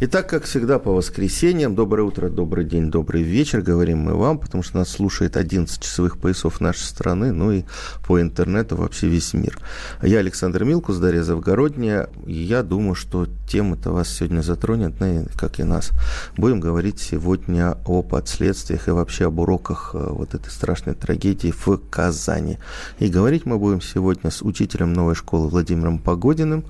Итак, как всегда, по воскресеньям. Доброе утро, добрый день, добрый вечер. Говорим мы вам, потому что нас слушает 11 часовых поясов нашей страны, ну и по интернету вообще весь мир. Я Александр Милкус, Дарья Завгородняя. И я думаю, что тема-то вас сегодня затронет, ну, как и нас. Будем говорить сегодня о последствиях и вообще об уроках э, вот этой страшной трагедии в Казани. И говорить мы будем сегодня с учителем новой школы Владимиром Погодиным.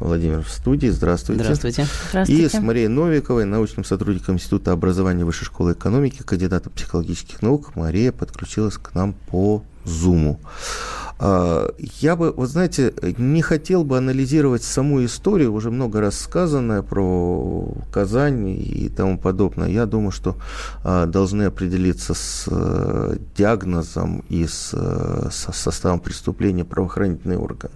Владимир в студии. Здравствуйте. Здравствуйте. И с Марией Новиковой, научным сотрудником Института образования Высшей школы экономики, кандидатом психологических наук. Мария подключилась к нам по Зуму. А, я бы, вот знаете, не хотел бы анализировать саму историю, уже много раз сказанное про Казань и тому подобное. Я думаю, что а, должны определиться с э, диагнозом и с э, составом преступления правоохранительные органы.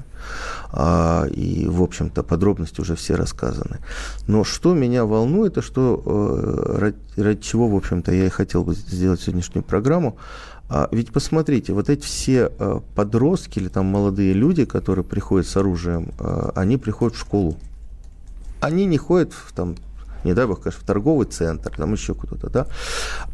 А, и, в общем-то, подробности уже все рассказаны. Но что меня волнует, и что, э, ради, чего, в общем-то, я и хотел бы сделать сегодняшнюю программу, а ведь посмотрите, вот эти все э, подростки или там молодые люди, которые приходят с оружием, э, они приходят в школу. Они не ходят в там не дай бог, конечно, в торговый центр, там еще куда-то, да.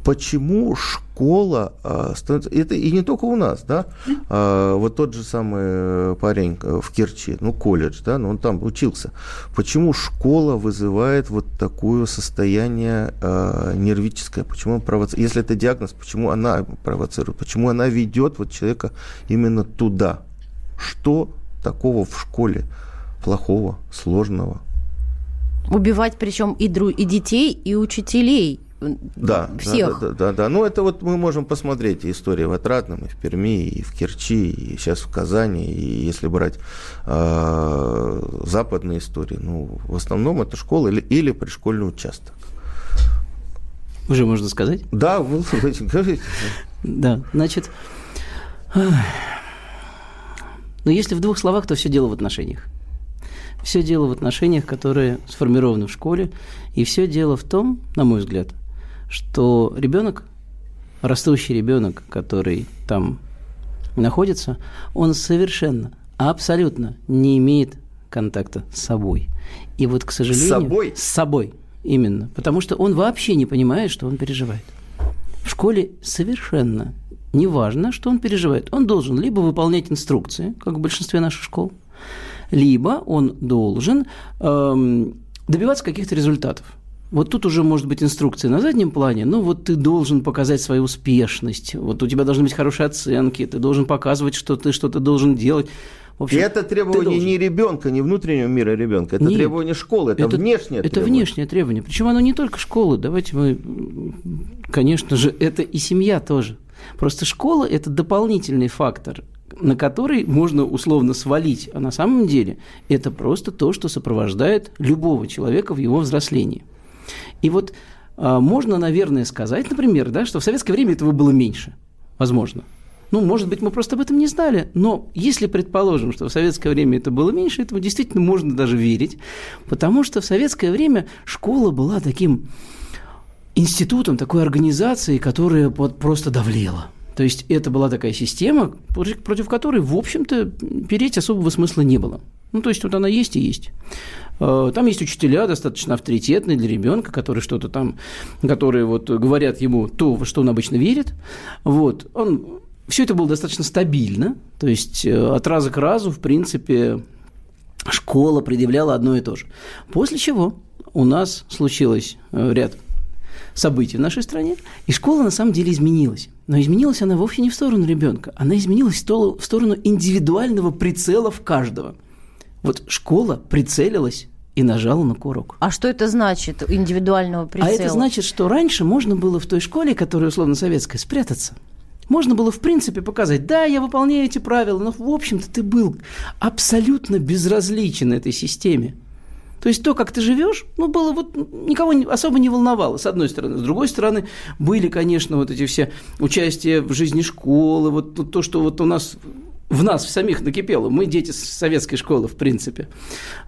Почему школа а, становится... Это и не только у нас, да. А, вот тот же самый парень в Керчи, ну, колледж, да, но он там учился. Почему школа вызывает вот такое состояние а, нервическое? Почему он провоцирует? Если это диагноз, почему она провоцирует? Почему она ведет вот человека именно туда? Что такого в школе плохого, сложного? Убивать причем и, дру... и детей, и учителей. Да, всех. Да, да, да, да. Ну, это вот мы можем посмотреть истории в Отрадном, и в Перми, и в Керчи, и сейчас в Казани. И если брать э, западные истории, ну, в основном это школа или, или пришкольный участок. Уже можно сказать? Да, вы говорите. Да, значит, но если в двух словах, то все дело в отношениях. Все дело в отношениях, которые сформированы в школе, и все дело в том, на мой взгляд, что ребенок, растущий ребенок, который там находится, он совершенно, абсолютно не имеет контакта с собой. И вот, к сожалению... С собой? С собой, именно. Потому что он вообще не понимает, что он переживает. В школе совершенно не важно, что он переживает. Он должен либо выполнять инструкции, как в большинстве наших школ, либо он должен эм, добиваться каких-то результатов. Вот тут уже может быть инструкция на заднем плане, но вот ты должен показать свою успешность, вот у тебя должны быть хорошие оценки, ты должен показывать, что ты что-то должен делать. В общем, и это требование не ребенка, не внутреннего мира ребенка, это Нет, требование школы, это, это внешнее это требование. внешнее требование. Причем оно не только школы. Давайте мы, конечно же, это и семья тоже. Просто школа – это дополнительный фактор на который можно условно свалить, а на самом деле это просто то, что сопровождает любого человека в его взрослении. И вот а, можно, наверное, сказать, например, да, что в советское время этого было меньше, возможно. Ну, может быть, мы просто об этом не знали, но если предположим, что в советское время это было меньше, этого действительно можно даже верить, потому что в советское время школа была таким институтом, такой организацией, которая вот просто давлела – то есть это была такая система, против которой, в общем-то, переть особого смысла не было. Ну, то есть вот она есть и есть. Э, там есть учителя достаточно авторитетные для ребенка, которые что-то там, которые вот говорят ему то, во что он обычно верит. Вот. Он, все это было достаточно стабильно, то есть э, от раза к разу, в принципе, школа предъявляла одно и то же. После чего у нас случилось э, ряд событий в нашей стране, и школа на самом деле изменилась. Но изменилась она вовсе не в сторону ребенка, она изменилась в сторону индивидуального прицела в каждого. Вот школа прицелилась и нажала на курок. А что это значит, индивидуального прицела? А это значит, что раньше можно было в той школе, которая условно советская, спрятаться. Можно было, в принципе, показать, да, я выполняю эти правила, но, в общем-то, ты был абсолютно безразличен этой системе. То есть то, как ты живешь, ну, было вот никого особо не волновало, с одной стороны. С другой стороны, были, конечно, вот эти все участия в жизни школы, вот то, что вот у нас в нас в самих накипело. Мы дети советской школы, в принципе.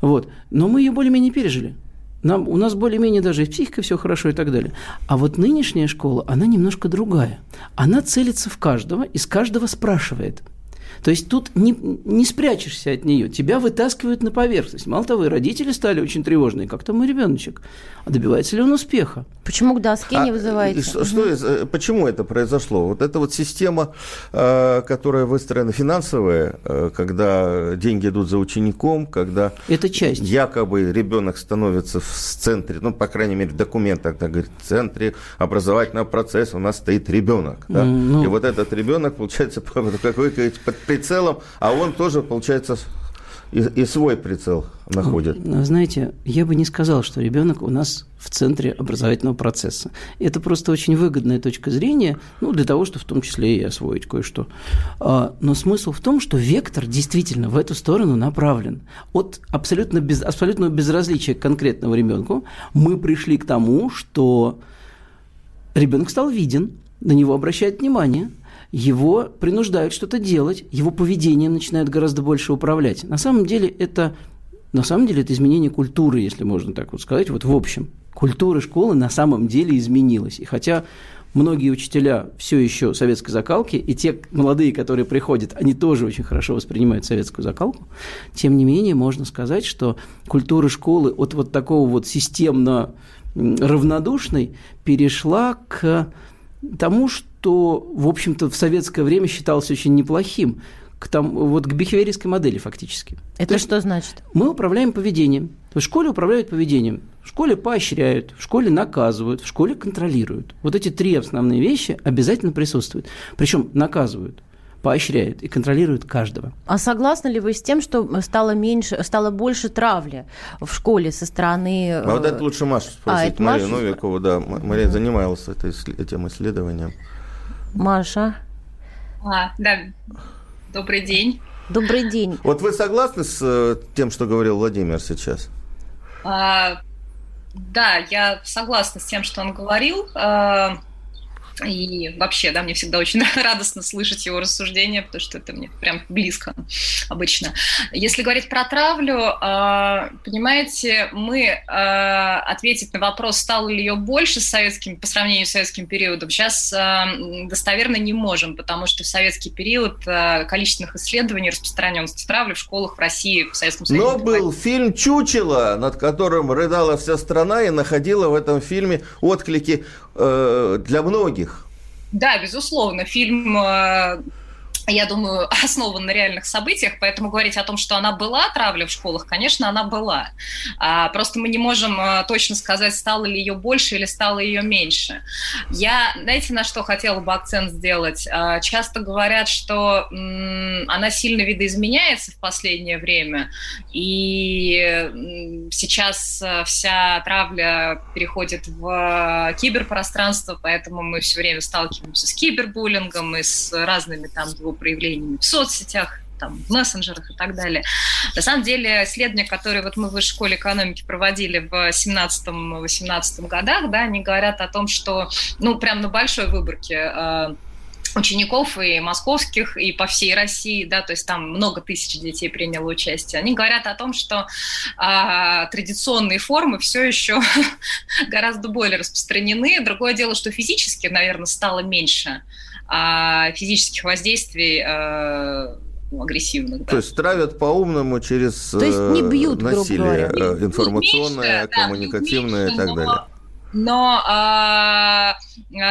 Вот. Но мы ее более-менее пережили. Нам, у нас более-менее даже и психика все хорошо и так далее. А вот нынешняя школа, она немножко другая. Она целится в каждого и с каждого спрашивает – то есть тут не, не спрячешься от нее, тебя вытаскивают на поверхность. Мало того, и родители стали очень тревожные. Как там мой ребеночек? А добивается ли он успеха? Почему к доске а, не вызываете? Что, что, э, почему это произошло? Вот эта вот система, э, которая выстроена финансовая, э, когда деньги идут за учеником, когда это часть. якобы ребенок становится в центре, ну, по крайней мере, в документах, так говорит, в центре образовательного процесса у нас стоит ребенок. Да? Ну... И вот этот ребенок, получается, как вы говорите, под прицелом, а он тоже, получается, и, и свой прицел находит. Знаете, я бы не сказал, что ребенок у нас в центре образовательного процесса. Это просто очень выгодная точка зрения, ну, для того, чтобы в том числе и освоить кое-что. А, но смысл в том, что вектор действительно в эту сторону направлен. От абсолютно без, абсолютного безразличия к конкретному ребенку мы пришли к тому, что ребенок стал виден, на него обращают внимание – его принуждают что-то делать, его поведением начинают гораздо больше управлять. На самом деле это, на самом деле это изменение культуры, если можно так вот сказать, вот в общем. Культура школы на самом деле изменилась. И хотя многие учителя все еще советской закалки, и те молодые, которые приходят, они тоже очень хорошо воспринимают советскую закалку, тем не менее можно сказать, что культура школы от вот такого вот системно равнодушной перешла к тому, что, в общем-то, в советское время считалось очень неплохим, к там, вот к бихевиористской модели фактически. Это что значит? Мы управляем поведением. То есть в школе управляют поведением. В школе поощряют, в школе наказывают, в школе контролируют. Вот эти три основные вещи обязательно присутствуют. Причем наказывают поощряют и контролируют каждого. А согласны ли вы с тем, что стало меньше, стало больше травли в школе со стороны? А вот это лучше Машу спросить, а, Марию Маша... Новикову, да. Мария занималась этой, этим исследованием. Маша. А, да. Добрый день. Добрый день. Вот вы согласны с э, тем, что говорил Владимир сейчас? А, да, я согласна с тем, что он говорил. А, и вообще, да, мне всегда очень радостно слышать его рассуждения, потому что это мне прям близко обычно. Если говорить про травлю, а, понимаете, мы а, ответить на вопрос, стало ли ее больше с советским, по сравнению с советским периодом, сейчас а, достоверно не можем, потому что в советский период количественных исследований распространенности травли в школах в России, в Советском Союзе. Но был фильм «Чучело», над которым рыдала вся страна и находила в этом фильме отклики э, для многих. Да, безусловно, фильм э, я думаю, основан на реальных событиях, поэтому говорить о том, что она была травля в школах, конечно, она была. А, просто мы не можем а, точно сказать, стало ли ее больше или стало ее меньше. Я, знаете, на что хотела бы акцент сделать? А, часто говорят, что м, она сильно видоизменяется в последнее время, и сейчас вся травля переходит в киберпространство, поэтому мы все время сталкиваемся с кибербуллингом и с разными там проявлениями в соцсетях, там, в мессенджерах и так далее. На самом деле, исследования, которые вот мы в высшей школе экономики проводили в 17-18 годах, да, они говорят о том, что, ну, прям на большой выборке э, учеников и московских, и по всей России, да, то есть там много тысяч детей приняло участие. Они говорят о том, что а, традиционные формы все еще гораздо более распространены. Другое дело, что физически, наверное, стало меньше а физических воздействий э, ну, агрессивных. Да. То есть травят по-умному через То есть не бьют, насилие говоря. Э, информационное, меньше, коммуникативное да, и так но, далее. Но а,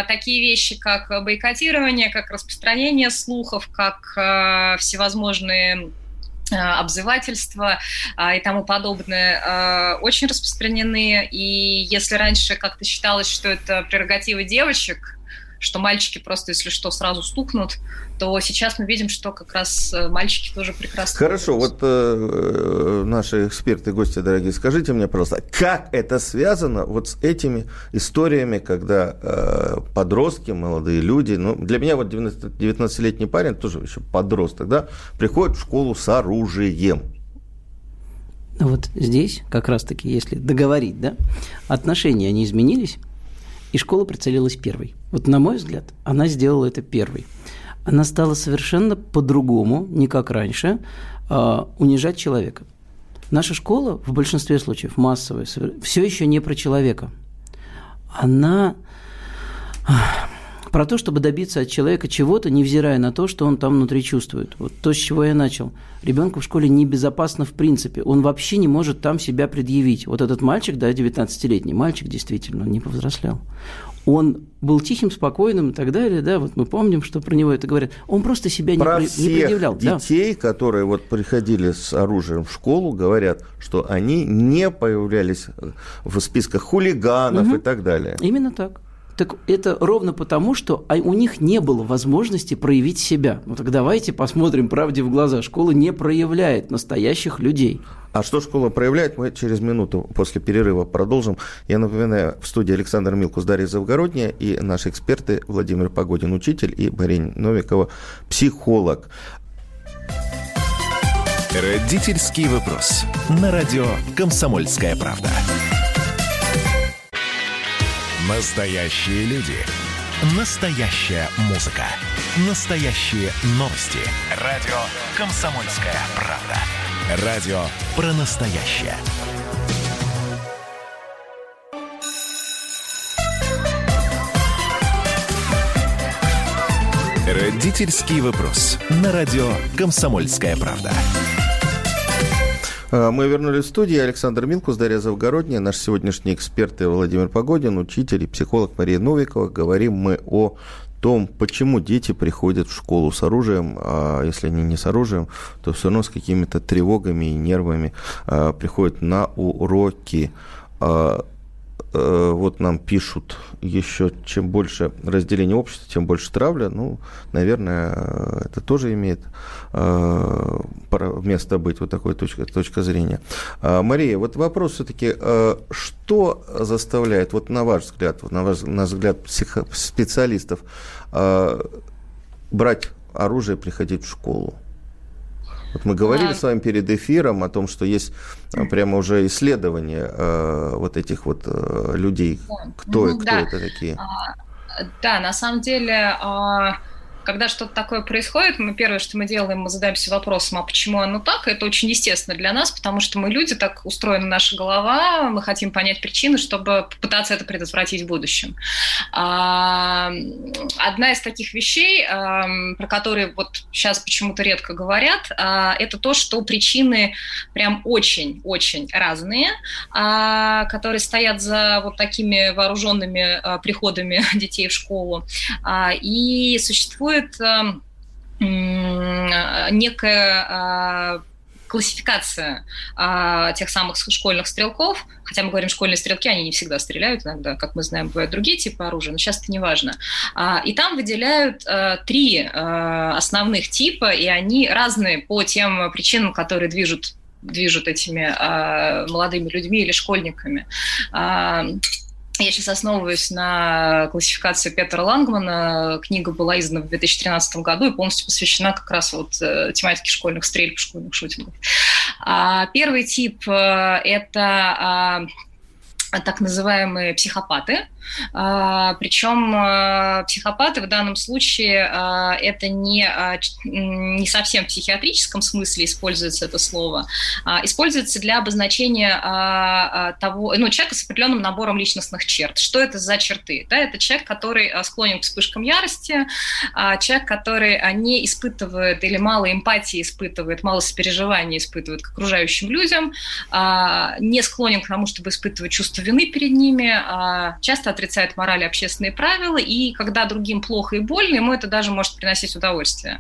такие вещи, как бойкотирование, как распространение слухов, как а, всевозможные обзывательства а, и тому подобное а, очень распространены. И если раньше как-то считалось, что это прерогатива девочек, что мальчики просто, если что, сразу стукнут, то сейчас мы видим, что как раз э, мальчики тоже прекрасно. Хорошо, вот э, наши эксперты, гости дорогие, скажите мне просто, как это связано вот с этими историями, когда э, подростки, молодые люди, ну, для меня вот 19-летний парень, тоже еще подросток, да, приходит в школу с оружием. Вот здесь, как раз-таки, если договорить, да, отношения, они изменились, и школа прицелилась первой. Вот на мой взгляд, она сделала это первой. Она стала совершенно по-другому, не как раньше, а, унижать человека. Наша школа в большинстве случаев массовая, все еще не про человека. Она про то, чтобы добиться от человека чего-то, невзирая на то, что он там внутри чувствует. Вот то, с чего я начал. Ребенку в школе небезопасно в принципе. Он вообще не может там себя предъявить. Вот этот мальчик, да, 19-летний мальчик, действительно, он не повзрослел. Он был тихим, спокойным и так далее, да, вот мы помним, что про него это говорят. Он просто себя про не, всех не предъявлял. детей, да. которые вот приходили с оружием в школу, говорят, что они не появлялись в списках хулиганов угу. и так далее. Именно так. Так это ровно потому, что у них не было возможности проявить себя. Ну так давайте посмотрим правде в глаза. Школа не проявляет настоящих людей. А что школа проявляет, мы через минуту после перерыва продолжим. Я напоминаю, в студии Александр Милкус, Дарья Завгородняя и наши эксперты Владимир Погодин, учитель, и Барень Новикова, психолог. Родительский вопрос. На радио «Комсомольская правда». Настоящие люди. Настоящая музыка. Настоящие новости. Радио «Комсомольская правда». Радио про настоящее. Родительский вопрос. На радио «Комсомольская правда». А, мы вернулись в студию. Александр Милкус, Дарья Завгородняя, наш сегодняшний эксперт Владимир Погодин, учитель и психолог Мария Новикова. Говорим мы о том, почему дети приходят в школу с оружием, а если они не с оружием, то все равно с какими-то тревогами и нервами а, приходят на уроки. А, Э, вот нам пишут еще, чем больше разделение общества, тем больше травля. Ну, наверное, это тоже имеет э, место быть, вот такой точка, точка зрения. А, Мария, вот вопрос все-таки, э, что заставляет, вот на ваш взгляд, на ваш на взгляд специалистов, брать оружие, приходить в школу? Вот мы говорили а... с вами перед эфиром о том, что есть а, прямо уже исследования э, вот этих вот э, людей. Кто, ну, кто да. это такие? А, да, на самом деле... А когда что-то такое происходит, мы первое, что мы делаем, мы задаемся вопросом, а почему оно так? Это очень естественно для нас, потому что мы люди, так устроена наша голова, мы хотим понять причины, чтобы попытаться это предотвратить в будущем. А, одна из таких вещей, про которые вот сейчас почему-то редко говорят, а, это то, что причины прям очень-очень разные, а, которые стоят за вот такими вооруженными приходами детей в школу. И существует существует эм, некая а, классификация а, тех самых школьных стрелков, хотя мы говорим школьные стрелки, они не всегда стреляют, иногда, как мы знаем, бывают другие типы оружия, но сейчас это не важно. А, и там выделяют а, три а, основных типа, и они разные по тем причинам, которые движут движут этими молодыми людьми или школьниками. Я сейчас основываюсь на классификации Петра Лангмана. Книга была издана в 2013 году и полностью посвящена как раз вот э, тематике школьных стрельб, школьных шутингов. А, первый тип э, – это а, так называемые психопаты. А, Причем а, психопаты в данном случае а, это не, не совсем в психиатрическом смысле используется это слово, используется для обозначения того, ну, человека с определенным набором личностных черт. Что это за черты? Да, это человек, который склонен к вспышкам ярости, человек, который не испытывает или мало эмпатии испытывает, мало сопереживания испытывает к окружающим людям, не склонен к тому, чтобы испытывать чувство вины перед ними, часто отрицает мораль и общественные правила, и когда другим плохо и больно, ему это даже может приносить удовольствие.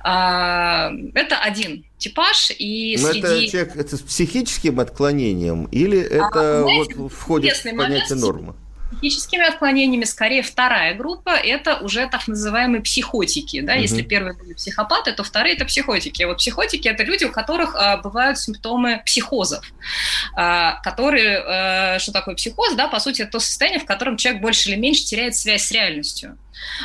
А, это один типаж, и Но среди... это это с психическим отклонением, или а, это а, знаете, вот входит в понятие нормы? Психическими отклонениями, скорее вторая группа – это уже так называемые психотики. Да? Угу. Если первые были психопаты, то вторые – это психотики. Вот психотики – это люди, у которых а, бывают симптомы психозов, а, которые, а, что такое психоз, да, по сути, это то состояние, в котором человек больше или меньше теряет связь с реальностью.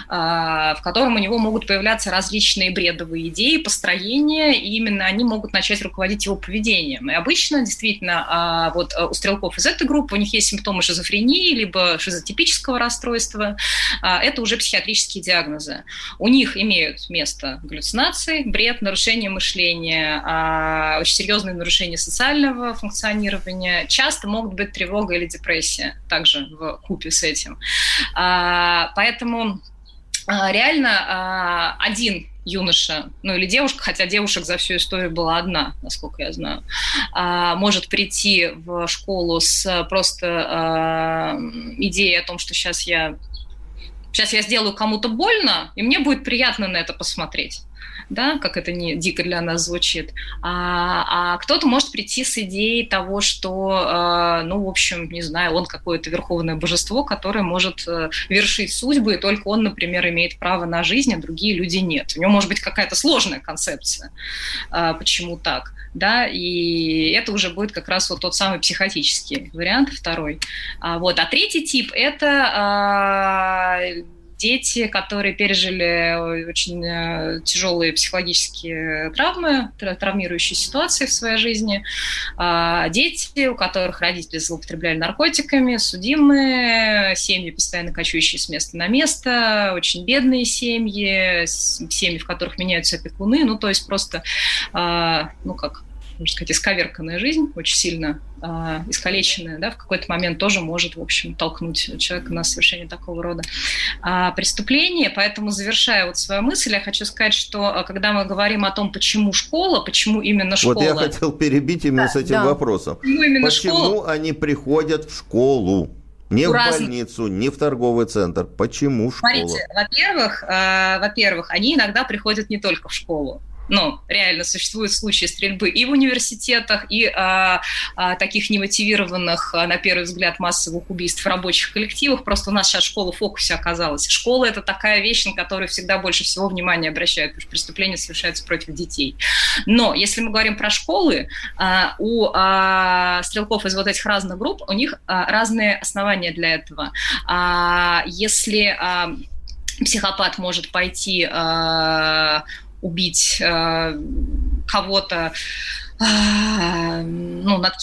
А, в котором у него могут появляться различные бредовые идеи, построения, и именно они могут начать руководить его поведением. И обычно, действительно, а, вот э, у стрелков из этой группы у них есть симптомы шизофрении, либо шизотипического расстройства. А, это уже психиатрические диагнозы. У них имеют место галлюцинации, бред, нарушение мышления, очень серьезные нарушения социального функционирования. Часто могут быть тревога или депрессия также в купе с этим. Поэтому реально а, один юноша, ну или девушка, хотя девушек за всю историю была одна, насколько я знаю, а, может прийти в школу с просто идеей о том, что сейчас я сейчас я сделаю кому-то больно, и мне будет приятно на это посмотреть да, как это не дико для нас звучит, а, а кто-то может прийти с идеей того, что, э, ну, в общем, не знаю, он какое-то верховное божество, которое может э, вершить судьбы, и только он, например, имеет право на жизнь, а другие люди нет. У него может быть какая-то сложная концепция, э, почему так, да, и это уже будет как раз вот тот самый психотический вариант, второй. А, вот, а третий тип – это дети, которые пережили очень э, тяжелые психологические травмы, травмирующие ситуации в своей жизни, а, дети, у которых родители злоупотребляли наркотиками, судимые, семьи, постоянно кочующие с места на место, очень бедные семьи, семьи, в которых меняются опекуны, ну, то есть просто, а, ну, как можно сказать, исковерканная жизнь, очень сильно э, искалеченная, да, в какой-то момент тоже может, в общем, толкнуть человека на совершение такого рода э, преступления. Поэтому, завершая вот свою мысль, я хочу сказать, что а, когда мы говорим о том, почему школа, почему именно школа... Вот я хотел перебить именно да, с этим да. вопросом. Почему, именно почему школа? они приходят в школу? Не в разных... больницу, не в торговый центр. Почему школа? Смотрите, во-первых, э, во-первых, они иногда приходят не только в школу ну, реально существуют случаи стрельбы и в университетах, и а, а, таких немотивированных, а, на первый взгляд, массовых убийств в рабочих коллективах. Просто у нас сейчас школа в фокусе оказалась. Школа – это такая вещь, на которую всегда больше всего внимания обращают, потому что преступления совершаются против детей. Но если мы говорим про школы, а, у а, стрелков из вот этих разных групп, у них а, разные основания для этого. А, если а, психопат может пойти а, убить э, кого-то, э, ну, над,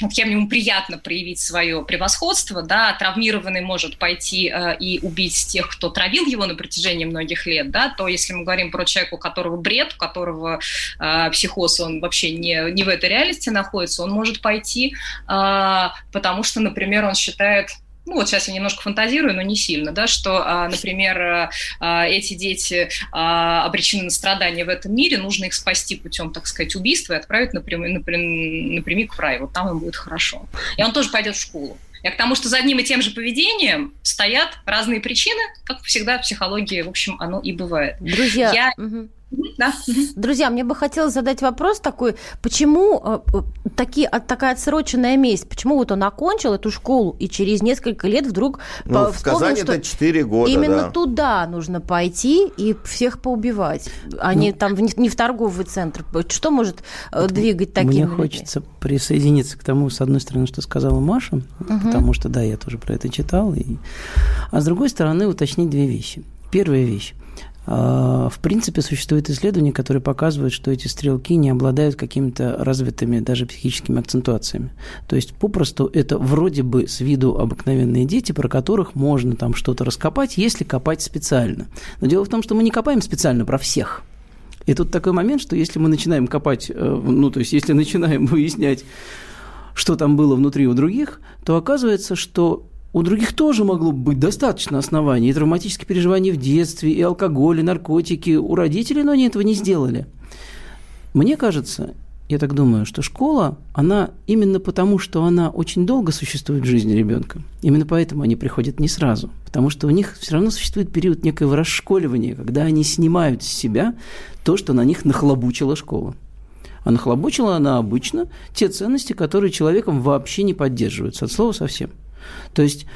над кем ему приятно проявить свое превосходство, да, травмированный может пойти э, и убить тех, кто травил его на протяжении многих лет, да, то если мы говорим про человека, у которого бред, у которого э, психоз, он вообще не, не в этой реальности находится, он может пойти, э, потому что, например, он считает ну вот сейчас я немножко фантазирую, но не сильно, да, что, а, например, а, а, эти дети обречены на страдания в этом мире, нужно их спасти путем, так сказать, убийства и отправить напрямик, напрямик в рай, вот там им будет хорошо. И он тоже пойдет в школу. Я к тому, что за одним и тем же поведением стоят разные причины, как всегда в психологии, в общем, оно и бывает. Друзья, я... угу. Да. Друзья, мне бы хотелось задать вопрос такой, почему э, э такие, такая отсроченная месть, почему вот он окончил эту школу и через несколько лет вдруг ну, в вспомнил, Казани что это 4 года, именно да. туда нужно пойти и всех поубивать, а ну, не там в, не в торговый центр. Что может э, двигать таким Мне хочется присоединиться к тому, с одной стороны, что сказала Маша, угу. потому что, да, я тоже про это читал, и... а с другой стороны, уточнить две вещи. Первая вещь. А, в принципе, существуют исследования, которые показывают, что эти стрелки не обладают какими-то развитыми даже психическими акцентуациями. То есть, попросту, это вроде бы с виду обыкновенные дети, про которых можно там что-то раскопать, если копать специально. Но дело в том, что мы не копаем специально про всех. И тут такой момент, что если мы начинаем копать, э, ну, то есть, если начинаем выяснять, что там было внутри у других, то оказывается, что у других тоже могло быть достаточно оснований. И травматические переживания в детстве, и алкоголь, и наркотики у родителей, но они этого не сделали. Мне кажется, я так думаю, что школа, она именно потому, что она очень долго существует в жизни ребенка, именно поэтому они приходят не сразу, потому что у них все равно существует период некоего расшколивания, когда они снимают с себя то, что на них нахлобучила школа. А нахлобучила она обычно те ценности, которые человеком вообще не поддерживаются, от слова совсем. То есть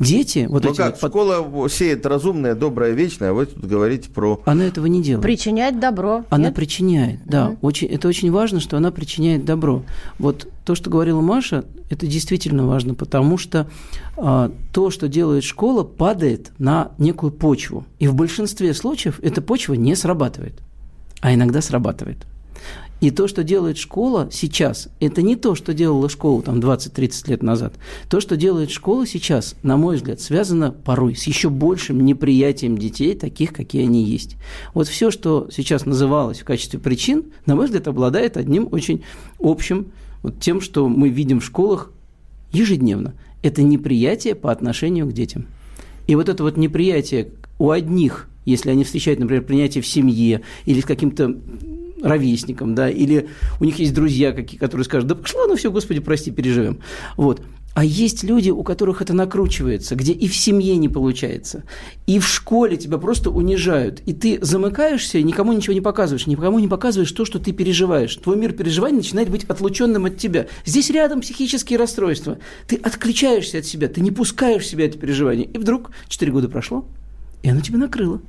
Дети, вот ну эти как, вот, школа сеет разумное, доброе, вечное, а вы тут говорите про... Она этого не делает. Причиняет добро. Она нет? причиняет, да. Мгм. Очень, это очень важно, что она причиняет добро. Вот то, что говорила Маша, это действительно важно, потому что а, то, что делает школа, падает на некую почву. И в большинстве случаев эта почва не срабатывает, а иногда срабатывает. И то, что делает школа сейчас, это не то, что делала школа там 20-30 лет назад. То, что делает школа сейчас, на мой взгляд, связано порой с еще большим неприятием детей, таких, какие они есть. Вот все, что сейчас называлось в качестве причин, на мой взгляд, обладает одним очень общим, вот тем, что мы видим в школах ежедневно. Это неприятие по отношению к детям. И вот это вот неприятие у одних, если они встречают, например, принятие в семье или с каким-то ровесником, да, или у них есть друзья, какие, которые скажут, да пошло, ну все, господи, прости, переживем. Вот. А есть люди, у которых это накручивается, где и в семье не получается, и в школе тебя просто унижают, и ты замыкаешься, никому ничего не показываешь, никому не показываешь то, что ты переживаешь. Твой мир переживаний начинает быть отлученным от тебя. Здесь рядом психические расстройства. Ты отключаешься от себя, ты не пускаешь в себя это переживание. И вдруг 4 года прошло, и оно тебя накрыло.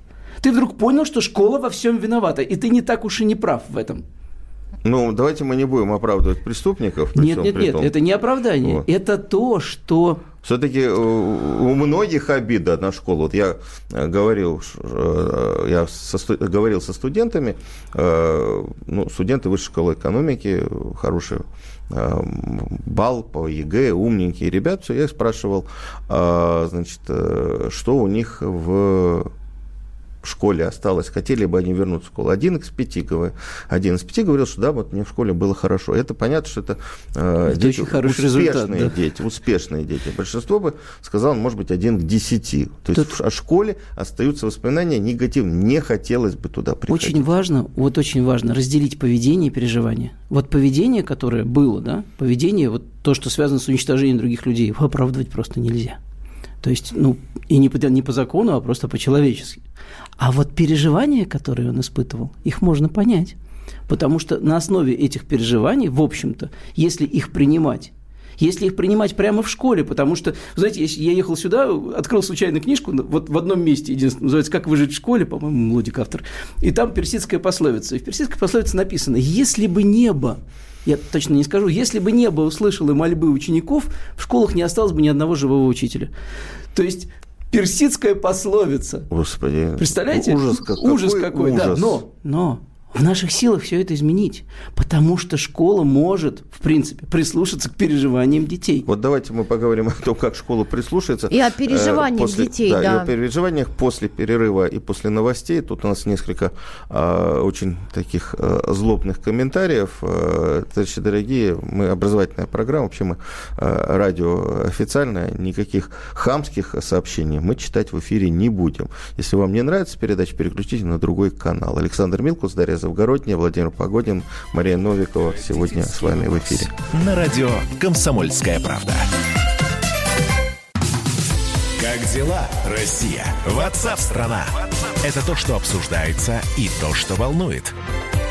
Ты вдруг понял, что школа во всем виновата, и ты не так уж и не прав в этом. Ну, давайте мы не будем оправдывать преступников. при Нет, всем нет, при нет, том. это не оправдание. Вот. Это то, что Все-таки у многих обида на школу. Вот я э, говорил, э, я со говорил со студентами, э, ну, студенты высшей школы экономики, хороший э, балл по ЕГЭ, умненькие ребят, все, я их спрашивал, э, значит, э, что у них в школе осталось, хотели бы они вернуться в школу. Один из пяти, один из пяти говорил, что да, вот мне в школе было хорошо. Это понятно, что это, э, Это очень хороший результат, успешные да. дети, успешные дети. Большинство бы сказал, может быть, один к десяти. То есть Тут- о школе остаются воспоминания негативные. Не хотелось бы туда приходить. Очень важно, вот очень важно разделить поведение и переживание. Вот поведение, которое было, да, поведение, вот то, что связано с уничтожением других людей, его оправдывать просто нельзя. То есть, ну, и не по, не по закону, а просто по-человечески. А вот переживания, которые он испытывал, их можно понять. Потому что на основе этих переживаний, в общем-то, если их принимать, если их принимать прямо в школе, потому что, знаете, я ехал сюда, открыл случайно книжку, вот в одном месте, единственное, называется «Как выжить в школе», по-моему, Лодик автор, и там персидская пословица. И в персидской пословице написано «Если бы небо я точно не скажу, если бы небо услышало мольбы учеников, в школах не осталось бы ни одного живого учителя. То есть персидская пословица. Господи. Представляете? Ужас, как- ужас какой какой, да. ужас. Но, но в наших силах все это изменить, потому что школа может, в принципе, прислушаться к переживаниям детей. Вот давайте мы поговорим о том, как школа прислушается. И о Э, переживаниях после- детей, И да. о переживаниях после перерыва и после новостей. Тут у нас несколько а, очень таких а, злобных комментариев. А, товарищи дорогие, мы образовательная программа, вообще мы а, радио официальное, никаких хамских сообщений мы читать в эфире не будем. Если вам не нравится передача, переключите на другой канал. Александр Милкус, Дарья Завгородняя, Владимир Погодин, Мария Новикова сегодня с вами в эфире. На радио «Комсомольская правда». Как дела, Россия? Ватсап-страна! Это то, что обсуждается и то, что волнует.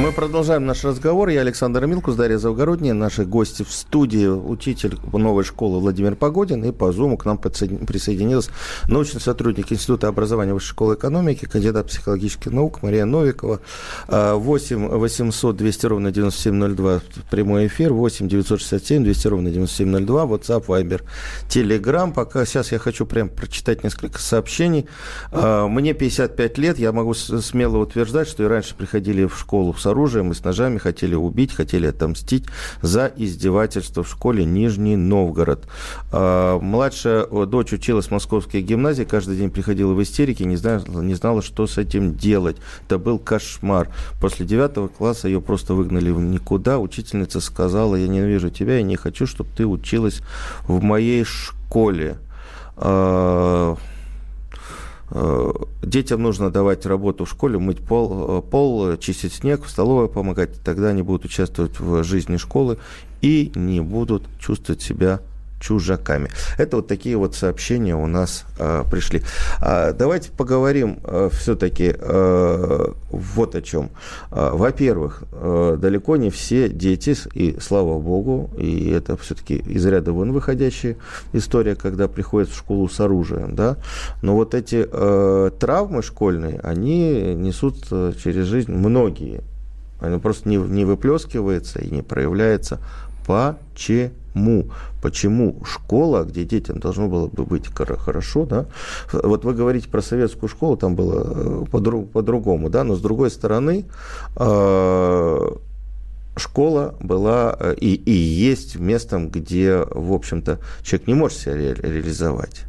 Мы продолжаем наш разговор. Я Александр Милкус, Дарья Завгородняя. Наши гости в студии, учитель новой школы Владимир Погодин. И по Зуму к нам присоединилась научный сотрудник Института образования Высшей школы экономики, кандидат психологических наук Мария Новикова. А, 8 800 200 ровно 9702 прямой эфир. 8 967 200 ровно 9702. WhatsApp, Viber, Telegram. Пока сейчас я хочу прям прочитать несколько сообщений. А, Мне 55 лет. Я могу смело утверждать, что и раньше приходили в школу с оружием и с ножами, хотели убить, хотели отомстить за издевательство в школе Нижний Новгород. А, Младшая о, дочь училась в московской гимназии, каждый день приходила в истерике, не знала, не знала, что с этим делать. Это был кошмар. После девятого класса ее просто выгнали в никуда. Учительница сказала, я ненавижу тебя, я не хочу, чтобы ты училась в моей школе. Э, детям нужно давать работу в школе, мыть пол, пол, чистить снег, в столовой помогать, тогда они будут участвовать в жизни школы и не будут чувствовать себя чужаками. Это вот такие вот сообщения у нас э, пришли. А, давайте поговорим э, все-таки э, вот о чем. Э, во-первых, э, далеко не все дети, и слава богу, и это все-таки из ряда вон выходящая история, когда приходят в школу с оружием, да, но вот эти э, травмы школьные, они несут э, через жизнь многие. Они просто не, не выплескивается и не проявляется. Почему? почему, школа, где детям должно было бы быть хорошо, да, вот вы говорите про советскую школу, там было э, по-другому, да, но с другой стороны, э, школа была э, и, и есть местом, где, в общем-то, человек не может себя ре реализовать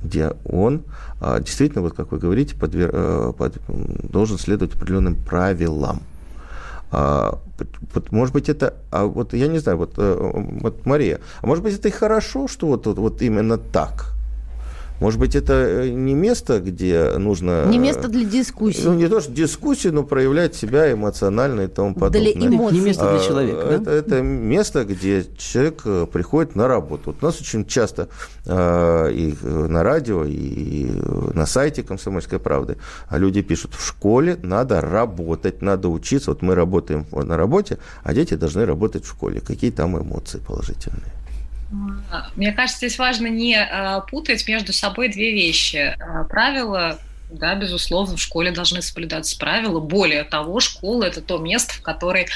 где он действительно, вот как вы говорите, подвер... под... должен следовать определенным правилам. А, вот, может быть, это, а вот я не знаю, вот, э, вот Мария, а может быть, это и хорошо, что вот, вот, вот именно так? Может быть, это э, не место, где нужно... Не место для дискуссий. Ну, не то, что дискуссии, но проявлять себя эмоционально и тому подобное. Для эмоций. Не место для человека, а, это, это место, где человек э, приходит на работу. Вот у нас очень часто а, и на радио, и на сайте «Комсомольской правды» люди пишут, в школе надо работать, надо учиться. Вот мы работаем на работе, а дети должны работать в школе. Какие там эмоции положительные? Мне кажется, здесь важно не а, путать между собой две вещи. А, правила да, безусловно, в школе должны соблюдаться правила. Более того, школа – это то место, в, которой,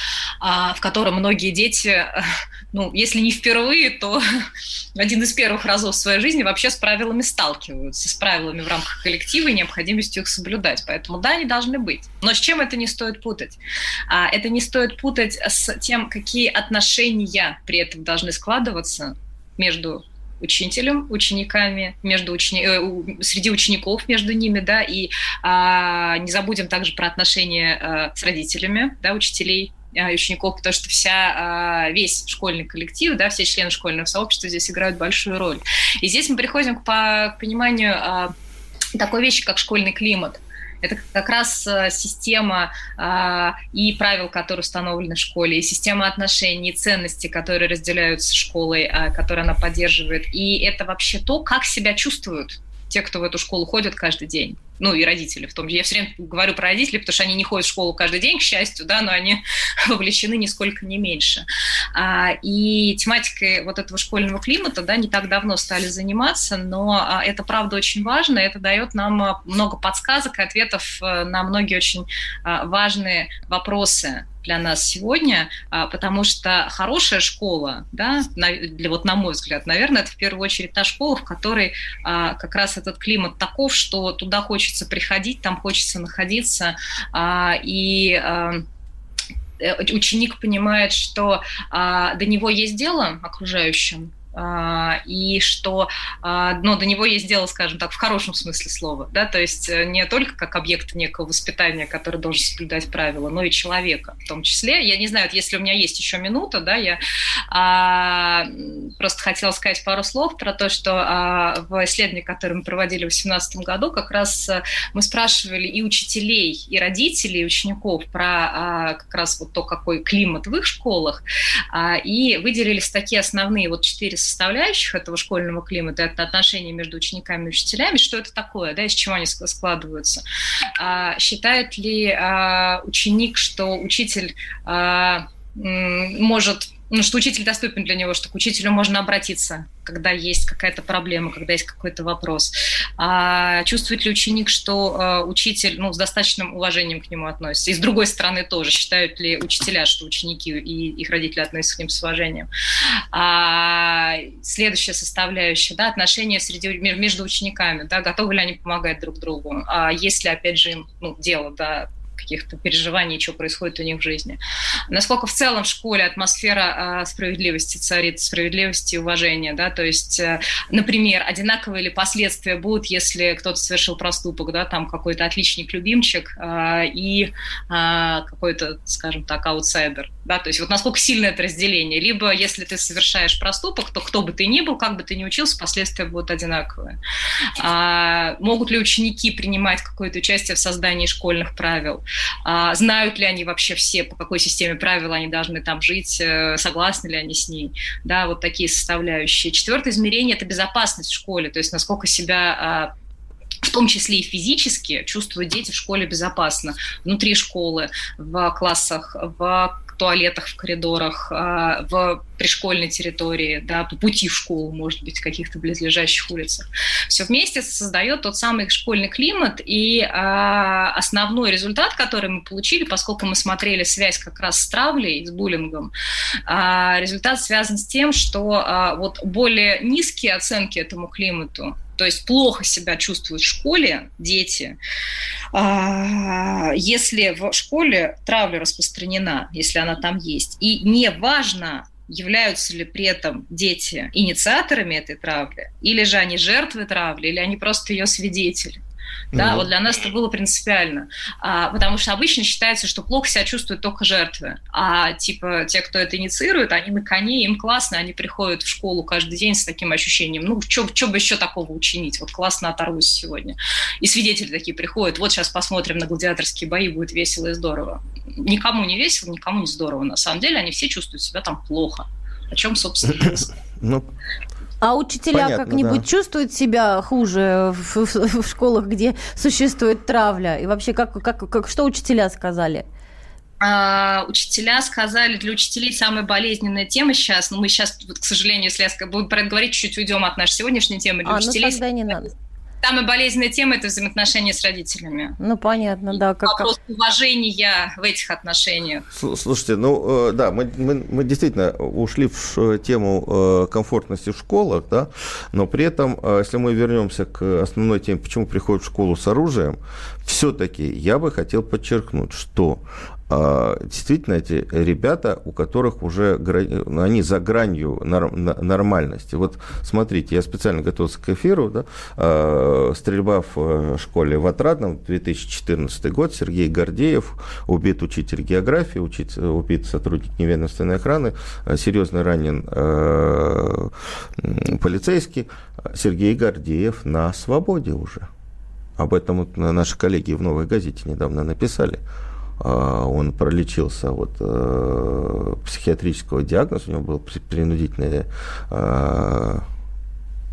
а, в котором многие дети, ну, если не впервые, то один из первых разов в своей жизни вообще с правилами сталкиваются, с правилами в рамках коллектива и необходимостью их соблюдать. Поэтому, да, они должны быть. Но с чем это не стоит путать? Это не стоит путать с тем, какие отношения при этом должны складываться между учителем, учениками, между учени... Э, среди учеников между ними, да, и а, не забудем также про отношения а, с родителями, да, учителей а, учеников, потому что вся, а, весь школьный коллектив, да, все члены школьного сообщества здесь играют большую роль. И здесь мы приходим к пониманию а, такой вещи, как школьный климат – это как раз э, система а, и правил, которые установлены в школе, и система отношений, и ценностей, которые разделяются школой, а, которые она поддерживает. И это вообще то, как себя чувствуют те, кто в эту школу ходят каждый день ну и родители в том же. Я все время говорю про родителей, потому что они не ходят в школу каждый день, к счастью, да, но они вовлечены нисколько не меньше. А, и тематикой вот этого школьного климата, да, не так давно стали заниматься, но а, это правда очень важно, это дает нам а, много подсказок и ответов а, на многие очень а, важные вопросы для нас сегодня, потому что хорошая школа, да, для, вот на мой взгляд, наверное, это в первую очередь та школа, в которой как раз этот климат таков, что туда хочется приходить, там хочется находиться, а, и э, ученик понимает, что до него есть дело окружающим, а, и что а, но до него есть дело, скажем так, в хорошем смысле слова, да, то есть э, не только как объект некого воспитания, который должен соблюдать правила, но и человека в том числе. Я не знаю, если у меня есть еще минута, да, я а, просто хотела сказать пару слов про то, что а, в исследовании, которое мы проводили в 2018 году, как раз э, мы спрашивали и учителей, и родителей, и учеников про а, как раз вот то, какой климат в их школах, а, и выделились такие основные вот четыре составляющих этого школьного климата, это отношения между учениками и учителями, что это такое, да, из чего они складываются. А, считает ли а, ученик, что учитель а, может ну, что учитель доступен для него, что к учителю можно обратиться, когда есть какая-то проблема, когда есть какой-то вопрос. А чувствует ли ученик, что э, учитель ну, с достаточным уважением к нему относится? И с другой стороны тоже, считают ли учителя, что ученики и их родители относятся к ним с уважением? А, следующая составляющая, да, отношения среди, между учениками, да, готовы ли они помогать друг другу? А если, опять же, им ну, дело, да, каких-то переживаний, что происходит у них в жизни. Насколько в целом в школе атмосфера а, справедливости царит, справедливости и уважения, да, то есть, э, например, одинаковые ли последствия будут, если кто-то совершил проступок, да, там какой-то отличник-любимчик а, и а, какой-то, скажем так, аутсайдер, да, то есть вот насколько сильно это разделение, либо если ты совершаешь проступок, то кто бы ты ни был, как бы ты ни учился, последствия будут одинаковые. А, могут ли ученики принимать какое-то участие в создании школьных правил? А, знают ли они вообще все, по какой системе правил они должны там жить, э, согласны ли они с ней? Да, вот такие составляющие. Четвертое измерение – это безопасность в школе, то есть насколько себя а, в том числе и физически, чувствуют дети в школе безопасно, внутри школы, в классах, в туалетах, в коридорах, а, в пришкольной территории, да, по пути в школу, может быть, каких-то близлежащих улицах. Все вместе создает тот самый школьный климат, и а, основной результат, который мы получили, поскольку мы смотрели связь как раз с травлей, с буллингом, а, результат связан с тем, что вот более низкие оценки этому климату, то есть плохо себя чувствуют в школе дети, если в школе травля распространена, если она там есть, и не важно, являются ли при этом дети инициаторами этой травли, или же они жертвы травли, или они просто ее свидетели. Да, вот для нас это было принципиально. А, потому что обычно считается, что плохо себя чувствуют только жертвы. А типа те, кто это инициирует, они на коне, им классно, они приходят в школу каждый день с таким ощущением, ну, что бы еще такого учинить? Вот классно оторвусь сегодня. И свидетели такие приходят, вот сейчас посмотрим на гладиаторские бои, будет весело и здорово. Никому не весело, никому не здорово. На самом деле они все чувствуют себя там плохо. О чем, собственно, ну, а учителя как-нибудь да. чувствуют себя хуже в, в, в школах, где существует травля? И вообще, как, как, как, что учителя сказали? Uh, учителя сказали, для учителей самая болезненная тема сейчас, но мы сейчас, вот, к сожалению, если я буду про это говорить, чуть-чуть уйдем от нашей сегодняшней темы. Для а, ну учителей ну тогда не надо. Самая болезненная тема – это взаимоотношения с родителями. Ну, понятно, да. Как, Вопрос как... уважения в этих отношениях. Слушайте, ну, э, да, мы, мы, мы действительно ушли в тему э, комфортности в школах, да, но при этом, э, если мы вернемся к основной теме, почему приходят в школу с оружием, все-таки я бы хотел подчеркнуть, что действительно эти ребята, у которых уже они за гранью нормальности. Вот смотрите, я специально готовился к эфиру, да, а, стрельба в э, школе в Отрадном, 2014 год, Сергей Гордеев, убит учитель географии, учит, убит сотрудник неведомственной охраны, э, серьезно ранен э, полицейский, Сергей Гордеев на свободе уже. Об этом наши коллеги в «Новой газете» недавно написали. А, он пролечился от э, психиатрического диагноза, у него было принудительное а,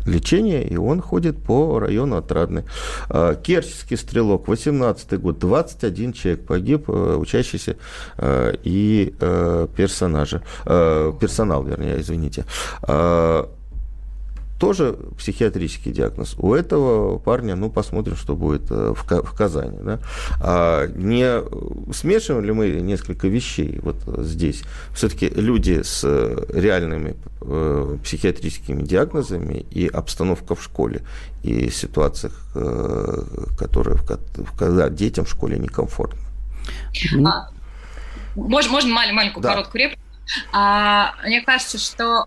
лечение, и он ходит по району Отрадный. А, Керченский стрелок, 18 год, 21 человек погиб, э, учащийся э, и персонажи, персонал, вернее, извините тоже психиатрический диагноз. У этого парня, ну, посмотрим, что будет э, в, в Казани. Да? А не смешиваем ли мы несколько вещей вот здесь? Все-таки люди с э, реальными э, психиатрическими диагнозами и обстановка в школе, и ситуациях, э, которые, когда детям в школе некомфортно. А, можно, можно маленькую да. короткую реплику? А, мне кажется, что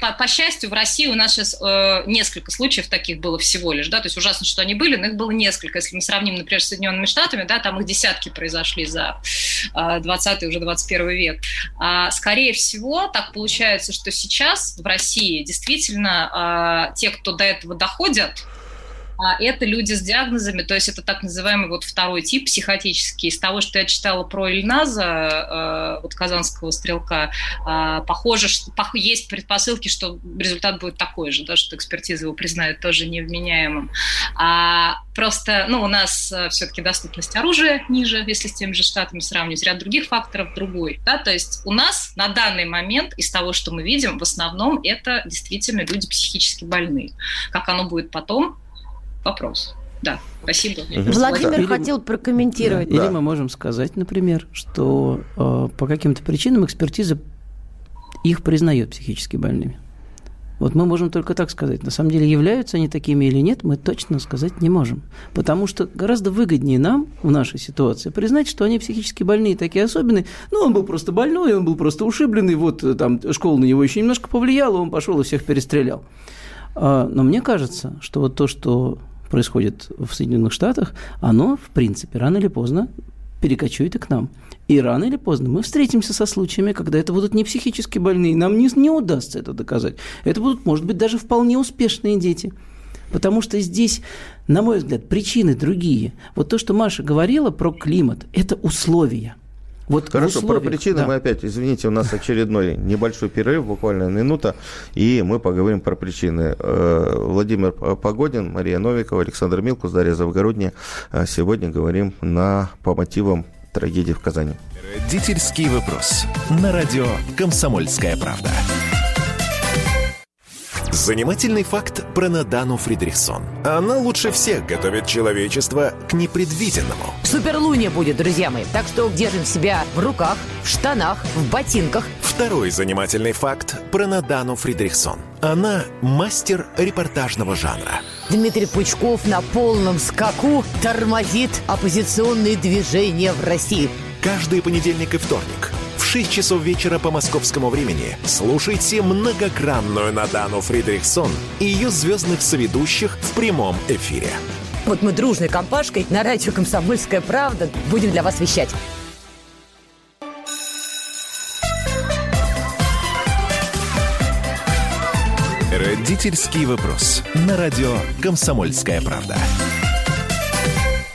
по, счастью, в России у нас сейчас э, несколько случаев таких было всего лишь, да, то есть ужасно, что они были, но их было несколько. Если мы сравним, например, с Соединенными Штатами, да, там их десятки произошли за э, 20 уже 21 век. А, скорее всего, так получается, что сейчас в России действительно э, те, кто до этого доходят, это люди с диагнозами, то есть это так называемый вот второй тип психотический. Из того, что я читала про Ильназа, э, вот казанского стрелка, э, похоже, что есть предпосылки, что результат будет такой же, да, что экспертиза его признает тоже невменяемым. А просто, ну, у нас э, все-таки доступность оружия ниже, если с теми же штатами сравнивать, ряд других факторов другой, да, то есть у нас на данный момент из того, что мы видим, в основном это действительно люди психически больные. Как оно будет потом, вопрос. Да, спасибо. Владимир или, хотел прокомментировать. Да. Или мы можем сказать, например, что э, по каким-то причинам экспертиза их признает психически больными. Вот мы можем только так сказать. На самом деле, являются они такими или нет, мы точно сказать не можем. Потому что гораздо выгоднее нам в нашей ситуации признать, что они психически больные, такие особенные. Ну, он был просто больной, он был просто ушибленный, вот э, там школа на него еще немножко повлияла, он пошел и всех перестрелял. А, но мне кажется, что вот то, что происходит в Соединенных Штатах, оно, в принципе, рано или поздно перекочует и к нам. И рано или поздно мы встретимся со случаями, когда это будут не психически больные, нам не, не удастся это доказать. Это будут, может быть, даже вполне успешные дети. Потому что здесь, на мой взгляд, причины другие. Вот то, что Маша говорила про климат, это условия. Вот Хорошо, про причины да. мы опять, извините, у нас очередной небольшой перерыв, буквально минута, и мы поговорим про причины. Э, Владимир Погодин, Мария Новикова, Александр Милкус, Дарья Завгородняя. Э, сегодня говорим на, по мотивам трагедии в Казани. Родительский вопрос. На радио «Комсомольская правда». Занимательный факт про Надану Фридрихсон. Она лучше всех готовит человечество к непредвиденному. Суперлуния будет, друзья мои. Так что держим себя в руках, в штанах, в ботинках. Второй занимательный факт про Надану Фридрихсон. Она мастер репортажного жанра. Дмитрий Пучков на полном скаку тормозит оппозиционные движения в России. Каждый понедельник и вторник 6 часов вечера по московскому времени слушайте многогранную Надану Фридрихсон и ее звездных соведущих в прямом эфире. Вот мы дружной компашкой на радио «Комсомольская правда» будем для вас вещать. Родительский вопрос. На радио «Комсомольская правда».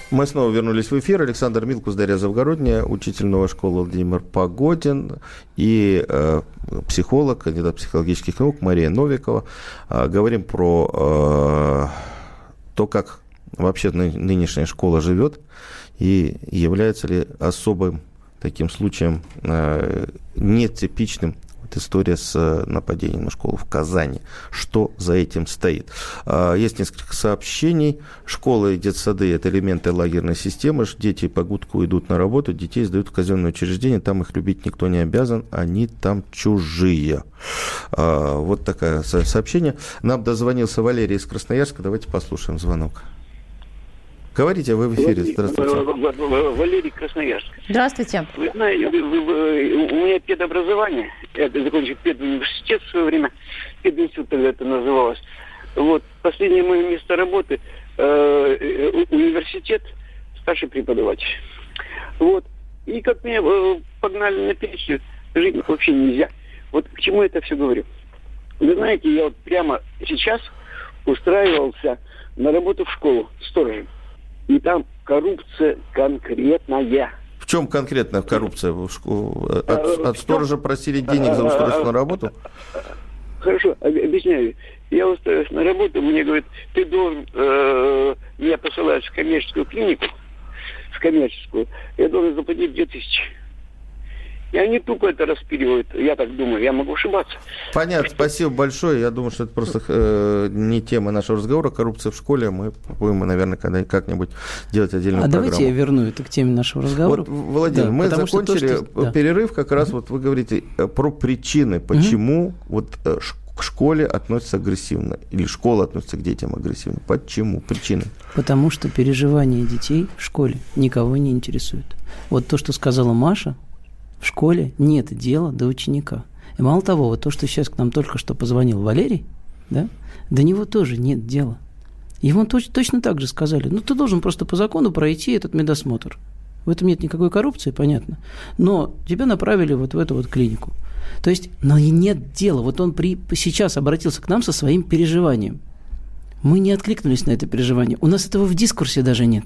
Мы снова вернулись в эфир. Александр Милкус, Дарья Завгородняя, учитель новой школы Владимир Погодин и э, психолог, кандидат психологических наук Мария Новикова. Э, говорим про э, то, как вообще нынешняя школа живет и является ли особым таким случаем э, нетипичным вот история с э, нападением на школу в Казани. Что за этим стоит? А, есть несколько сообщений. Школа и детсады – это элементы лагерной системы. Дети по гудку идут на работу, детей сдают в казенное учреждение. Там их любить никто не обязан, они там чужие. А, вот такое сообщение. Нам дозвонился Валерий из Красноярска. Давайте послушаем звонок. Говорите, вы в эфире. Здравствуйте. Валерий Красноярск. Здравствуйте. Вы знаете, вы, вы, вы, у меня педобразование. Я закончил педуниверситет в свое время. Пединститут тогда это называлось. Вот. Последнее мое место работы э, университет, старший преподаватель. Вот. И как меня э, погнали на пенсию, жить вообще нельзя. Вот к чему я это все говорю. Вы знаете, я вот прямо сейчас устраивался на работу в школу сторожем. И там коррупция конкретная. В чем конкретно коррупция? От, от сторожа просили денег за устройство на работу? Хорошо, объясняю. Я устроился на работу, мне говорят, ты должен, э, меня посылают в коммерческую клинику, в коммерческую, я должен заплатить 2000. И они тупо это распиливают. Я так думаю, я могу ошибаться. Понятно, спасибо большое. Я думаю, что это просто э, не тема нашего разговора. Коррупция в школе. Мы будем, наверное, когда как-нибудь делать отдельную а программу. давайте я верну это к теме нашего разговора. Вот, Владимир, да, мы закончили то, что... перерыв. Как раз вот вы говорите э, про причины, почему mm вот э, к школе относятся агрессивно, или школа относится к детям агрессивно. Почему? Причины? Потому что переживания детей в школе никого не интересуют. Вот то, что сказала Маша, в школе нет дела до ученика. И мало того, вот то, что сейчас к нам только что позвонил Валерий, да, до него тоже нет дела. Ему точ, точно так же сказали, ну, ты должен просто по закону пройти этот медосмотр. В этом нет никакой коррупции, понятно. Но тебя направили вот в эту вот клинику. То есть, но и нет дела. Вот он при, сейчас обратился к нам со своим переживанием. Мы не откликнулись на это переживание. У нас этого в дискурсе даже нет.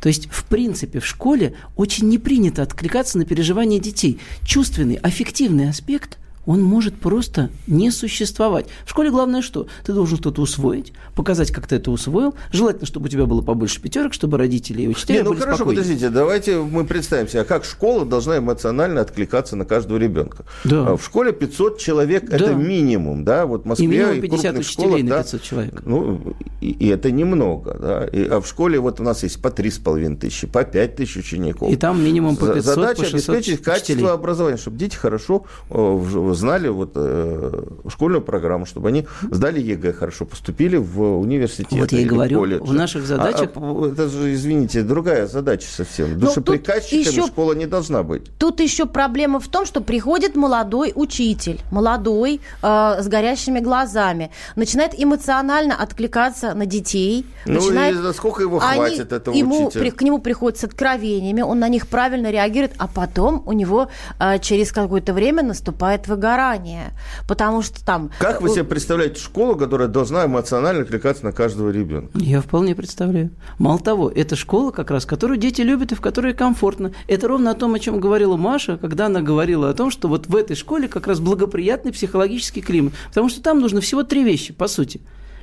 То есть, в принципе, в школе очень не принято откликаться на переживания детей. Чувственный, аффективный аспект – он может просто не существовать. В школе главное что? Ты должен что-то усвоить, показать, как ты это усвоил. Желательно, чтобы у тебя было побольше пятерок, чтобы родители и учителя не, ну были хорошо, спокойны. подождите, давайте мы представим себе, а как школа должна эмоционально откликаться на каждого ребенка. Да. А в школе 500 человек да. это минимум, да, вот в Москве и минимум 50 и учителей школах, на 500 да, человек. Ну, и, и это немного, да. И, а в школе вот у нас есть по 3,5 тысячи, по 5 тысяч учеников. И там минимум по 500, Задача по 600 обеспечить качество учителей. образования, чтобы дети хорошо э, знали вот, э, школьную программу, чтобы они сдали ЕГЭ хорошо, поступили в университет. Вот я и говорю, колледж. в наших задачах... А, а, это же, извините, другая задача совсем. Ну, Душеприказчиками еще... школа не должна быть. Тут еще проблема в том, что приходит молодой учитель, молодой, э, с горящими глазами, начинает эмоционально откликаться на детей. Ну начинает... и сколько его хватит, Они, этого ему, учителя? К нему приходит с откровениями, он на них правильно реагирует, а потом у него э, через какое-то время наступает выгорание. Потому что там... Как вы себе представляете школу, которая должна эмоционально откликаться на каждого ребенка? Я вполне представляю. Мало того, это школа как раз, которую дети любят и в которой комфортно. Это ровно о том, о чем говорила Маша, когда она говорила о том, что вот в этой школе как раз благоприятный психологический климат. Потому что там нужно всего три вещи, по сути.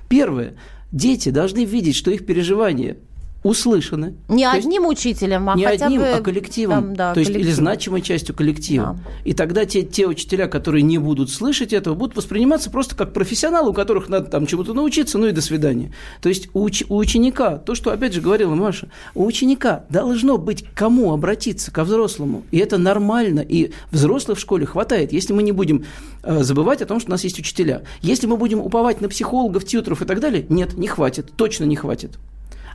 Первое. Дети должны видеть, что их переживания услышаны. Не То одним есть, учителем, а не хотя одним, бы... а коллективом. Там, да, То есть или значимой частью коллектива. Да. И тогда те, те учителя, которые не будут слышать этого, будут восприниматься просто как профессионалы, у которых надо там чему-то научиться, ну и до свидания. То есть у, уч, у ученика, то, что опять же говорила Маша, у ученика должно быть к кому обратиться, ко взрослому. И это нормально. И взрослых в школе хватает. Если мы не будем э, забывать о том, что у нас есть учителя. Если мы будем уповать на психологов, тьютеров и так далее, нет, не хватит. Точно не хватит.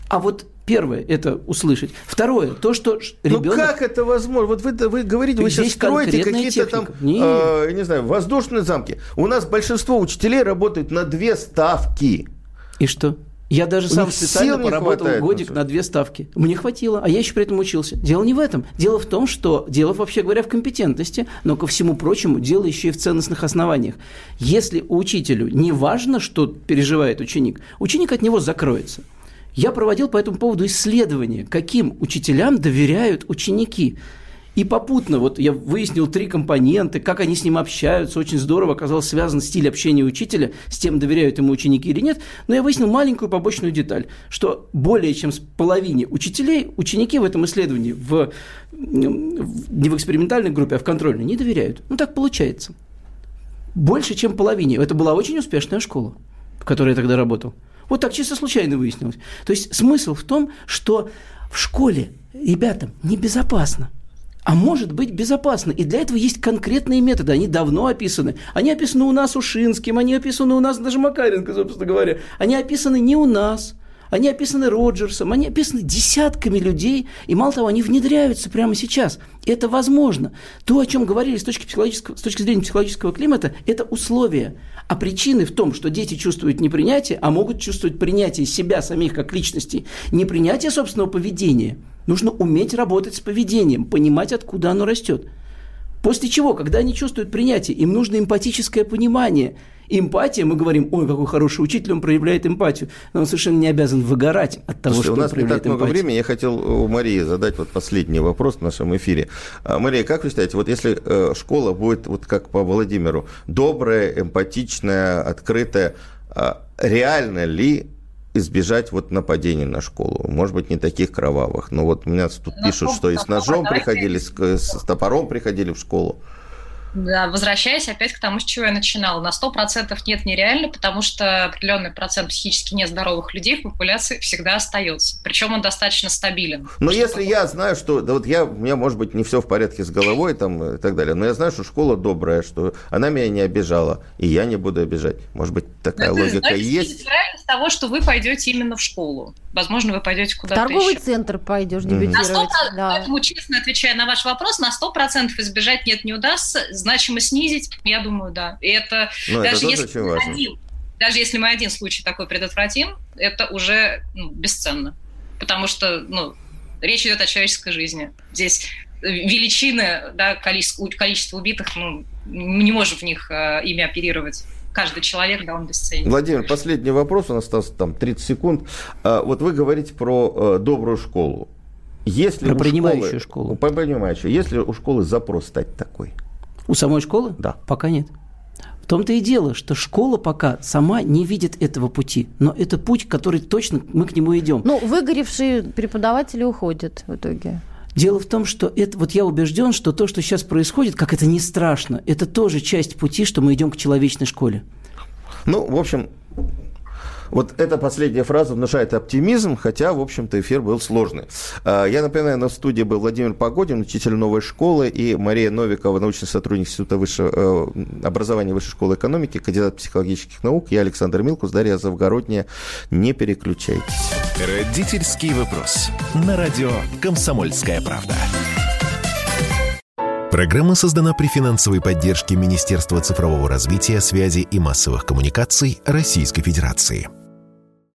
А вот Первое – это услышать. Второе – то, что ребенок… Ну как это возможно? Вот вы, вы говорите, вы сейчас строите какие-то там, э, не знаю, воздушные замки. У нас большинство учителей работают на две ставки. И что? Я даже сам специально поработал годик на две ставки. Мне хватило, а я еще при этом учился. Дело не в этом. Дело в том, что дело, вообще говоря, в компетентности, но ко всему прочему, дело еще и в ценностных основаниях. Если учителю не важно, что переживает ученик, ученик от него закроется – я проводил по этому поводу исследование, каким учителям доверяют ученики. И попутно вот я выяснил три компоненты, как они с ним общаются. Очень здорово оказалось связан стиль общения учителя с тем, доверяют ему ученики или нет. Но я выяснил маленькую побочную деталь, что более чем с половине учителей, ученики в этом исследовании в, не в экспериментальной группе, а в контрольной не доверяют. Ну так получается. Больше, чем половине. Это была очень успешная школа, в которой я тогда работал. Вот так чисто случайно выяснилось. То есть смысл в том, что в школе ребятам небезопасно. А может быть безопасно. И для этого есть конкретные методы. Они давно описаны. Они описаны у нас Ушинским, они описаны у нас даже Макаренко, собственно говоря. Они описаны не у нас – они описаны Роджерсом, они описаны десятками людей, и мало того, они внедряются прямо сейчас. Это возможно. То, о чем говорили с точки, психологического, с точки зрения психологического климата, это условия. А причины в том, что дети чувствуют непринятие, а могут чувствовать принятие себя самих как личностей, непринятие собственного поведения. Нужно уметь работать с поведением, понимать, откуда оно растет. После чего, когда они чувствуют принятие, им нужно эмпатическое понимание – Эмпатия, мы говорим, ой, какой хороший учитель, он проявляет эмпатию, но он совершенно не обязан выгорать от того, Слушайте, что у нас он проявляет не так много эмпатию. времени, я хотел у Марии задать вот последний вопрос в нашем эфире. А, Мария, как вы считаете, вот если э, школа будет, вот как по Владимиру, добрая, эмпатичная, открытая, а, реально ли избежать вот нападений на школу. Может быть, не таких кровавых. Но вот у меня тут но пишут, что и с ножом приходили, с, с топором приходили в школу. Да, возвращаясь опять к тому, с чего я начинала, на 100% нет нереально, потому что определенный процент психически нездоровых людей в популяции всегда остается. Причем он достаточно стабилен. Но если такое. я знаю, что... Да вот я, у меня, может быть, не все в порядке с головой там, и так далее, но я знаю, что школа добрая, что она меня не обижала, и я не буду обижать. Может быть, такая но логика это, есть? вероятность того, что вы пойдете именно в школу. Возможно, вы пойдете куда-то Торговый еще. центр пойдешь дебютировать. На 100%, да. Поэтому, честно отвечая на ваш вопрос, на 100% избежать нет, не удастся значимость снизить, я думаю, да. И это Но ну, даже это если мы один, даже если мы один случай такой предотвратим, это уже ну, бесценно. Потому что ну, речь идет о человеческой жизни. Здесь величины, да, количество, количество убитых, ну, мы не можем в них э, ими оперировать каждый человек, да, он бесценен. Владимир, последний вопрос, у нас осталось там 30 секунд. А, вот вы говорите про э, добрую школу. Если про принимающую школу. школу. Про принимающую. Если у школы запрос стать такой? У самой школы? Да. Пока нет. В том-то и дело, что школа пока сама не видит этого пути. Но это путь, который точно мы к нему идем. Ну, выгоревшие преподаватели уходят в итоге. Дело в том, что это, вот я убежден, что то, что сейчас происходит, как это не страшно, это тоже часть пути, что мы идем к человечной школе. Ну, в общем, Вот эта последняя фраза внушает оптимизм, хотя, в общем-то, эфир был сложный. А, я напоминаю, на студии был Владимир Погодин, учитель новой школы, и Мария Новикова, научный сотрудник Института высшего, э, образования Высшей школы экономики, кандидат психологических наук. Я Александр Милкус, Дарья Завгородняя. Не переключайтесь. Родительский вопрос. На радио «Комсомольская правда». Программа создана при финансовой поддержке Министерства цифрового развития, связи и массовых коммуникаций Российской Федерации.